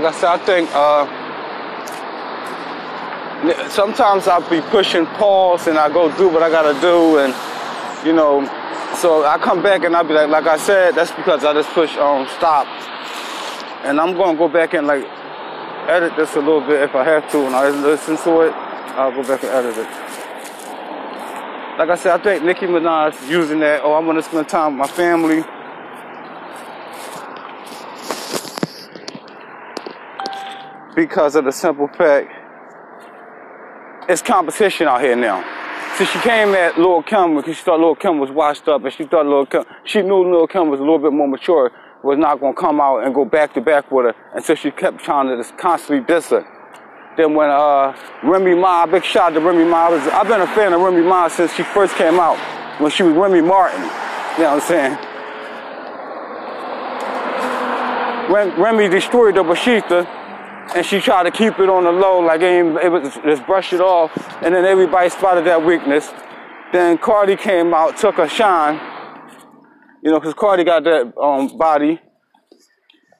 Like I said, I think uh, sometimes I'll be pushing pause and I go do what I gotta do, and you know, so I come back and I'll be like, like I said, that's because I just push on stop, and I'm gonna go back and like edit this a little bit if I have to, and I listen to it, I'll go back and edit it. Like I said, I think Nicki Minaj using that. Oh, I'm gonna spend time with my family. Because of the simple fact it's competition out here now. So she came at Lil Kim because she thought Lil Kim was washed up and she thought Lil Kim, she knew Lil Kim was a little bit more mature, was not going to come out and go back to back with her. And so she kept trying to just constantly diss her. Then when uh, Remy Ma, big shout out to Remy Ma, was, I've been a fan of Remy Ma since she first came out, when she was Remy Martin. You know what I'm saying? Rem- Remy destroyed the Bashita, and she tried to keep it on the low, like ain't it was just brush it off, and then everybody spotted that weakness. Then Cardi came out, took her shine, you know, because Cardi got that um, body.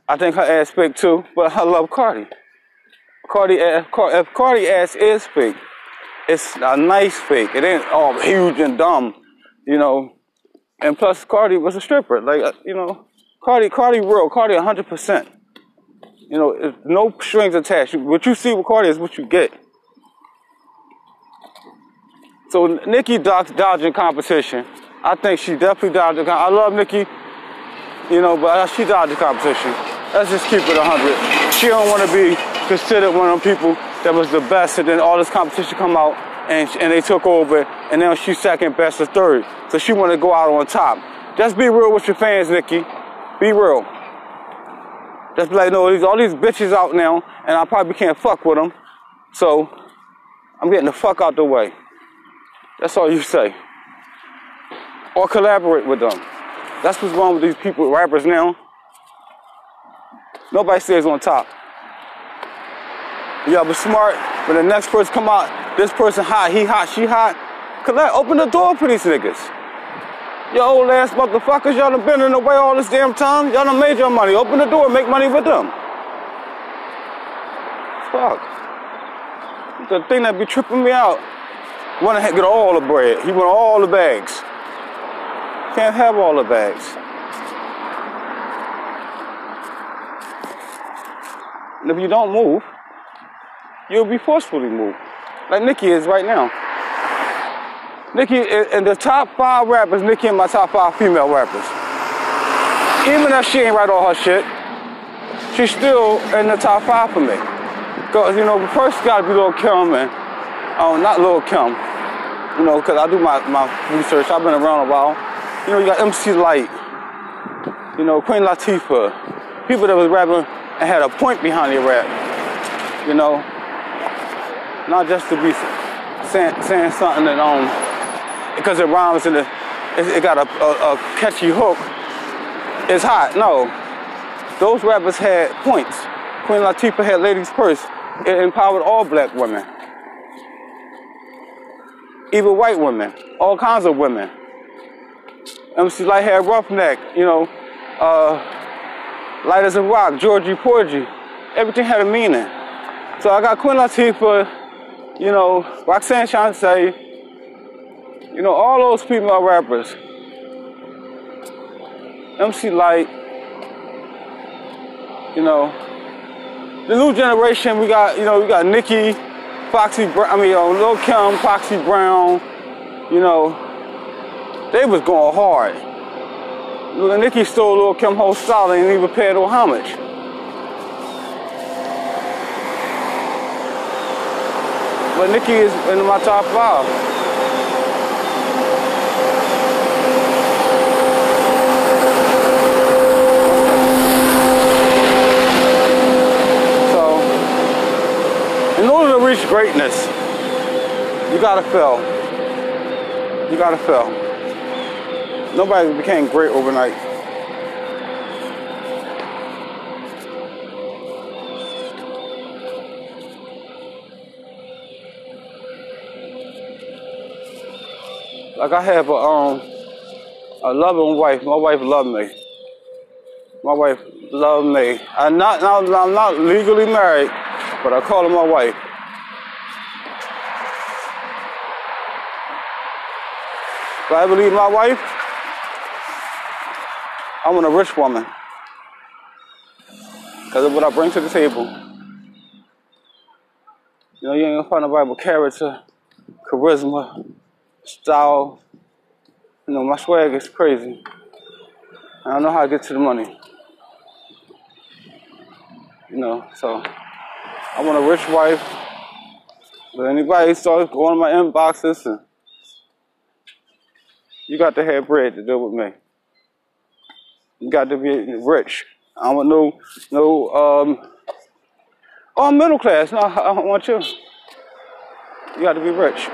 I think her ass fake too, but I love Cardi. Cardi, if Cardi ass is fake, it's a nice fake. It ain't all huge and dumb, you know. And plus, Cardi was a stripper, like uh, you know, Cardi, Cardi real, Cardi 100 percent. You know, no strings attached. What you see with Cardi is what you get. So Nicki dodging competition. I think she definitely dodged. the I love Nicki, you know, but uh, she dodged the competition. Let's just keep it 100. She don't want to be considered one of them people that was the best, and then all this competition come out, and and they took over, and now she's second best or third. So she want to go out on top. Just be real with your fans, Nicki. Be real. Just like, no, these all these bitches out now, and I probably can't fuck with them. So I'm getting the fuck out the way. That's all you say. Or collaborate with them. That's what's wrong with these people, rappers now. Nobody stays on top. You gotta be smart. When the next person come out, this person hot, he hot, she hot. Collect, open the door for these niggas. Yo old ass motherfuckers, y'all done been in the way all this damn time. Y'all done made your money. Open the door, make money with them. Fuck. The thing that be tripping me out. Wanna get all the bread. He want all the bags. Can't have all the bags. And if you don't move, you'll be forcefully moved. Like Nicki is right now. Nicki, in the top five rappers, Nicki in my top five female rappers. Even if she ain't write all her shit, she's still in the top five for me. Cause you know, first gotta be Lil Kim and, oh, not Lil Kim, you know, cause I do my, my research, I've been around a while. You know, you got MC Lyte, you know, Queen Latifah, people that was rapping and had a point behind their rap, you know, not just to be saying, saying something that, um, because it rhymes and it, got a, a, a catchy hook, it's hot. No, those rappers had points. Queen Latifah had Ladies First. It empowered all black women, even white women, all kinds of women. MC Lyte had Ruffneck, you know, uh, Lyte as a Rock, Georgie Porgy. Everything had a meaning. So I got Queen Latifah, you know, Roxanne Shante, you know, all those people are rappers. MC Lyte, you know, the new generation, we got, you know, we got Nicki, Foxy, Brown, I mean, uh, Lil Kim, Foxy Brown, you know, they was going hard. Nicki stole Lil Kim whole style and even paid her homage. but Nicki is in my top five. So, in order to reach greatness, you gotta fail. You gotta fail. Nobody became great overnight. Like I have a um a loving wife. My wife loved me. My wife loved me. I'm not I'm not legally married, but I call her my wife. If I ever leave my wife, I want a rich woman. Because of what I bring to the table. You know, you ain't gonna find nobody with character, charisma, style. You know, my swag is crazy. I know how to get to the money. You know, so I want a rich wife. But anybody starts going to my inboxes and you got to have bread to deal with me. You got to be rich. I want no no um oh middle class. No, I don't want you. You got to be rich.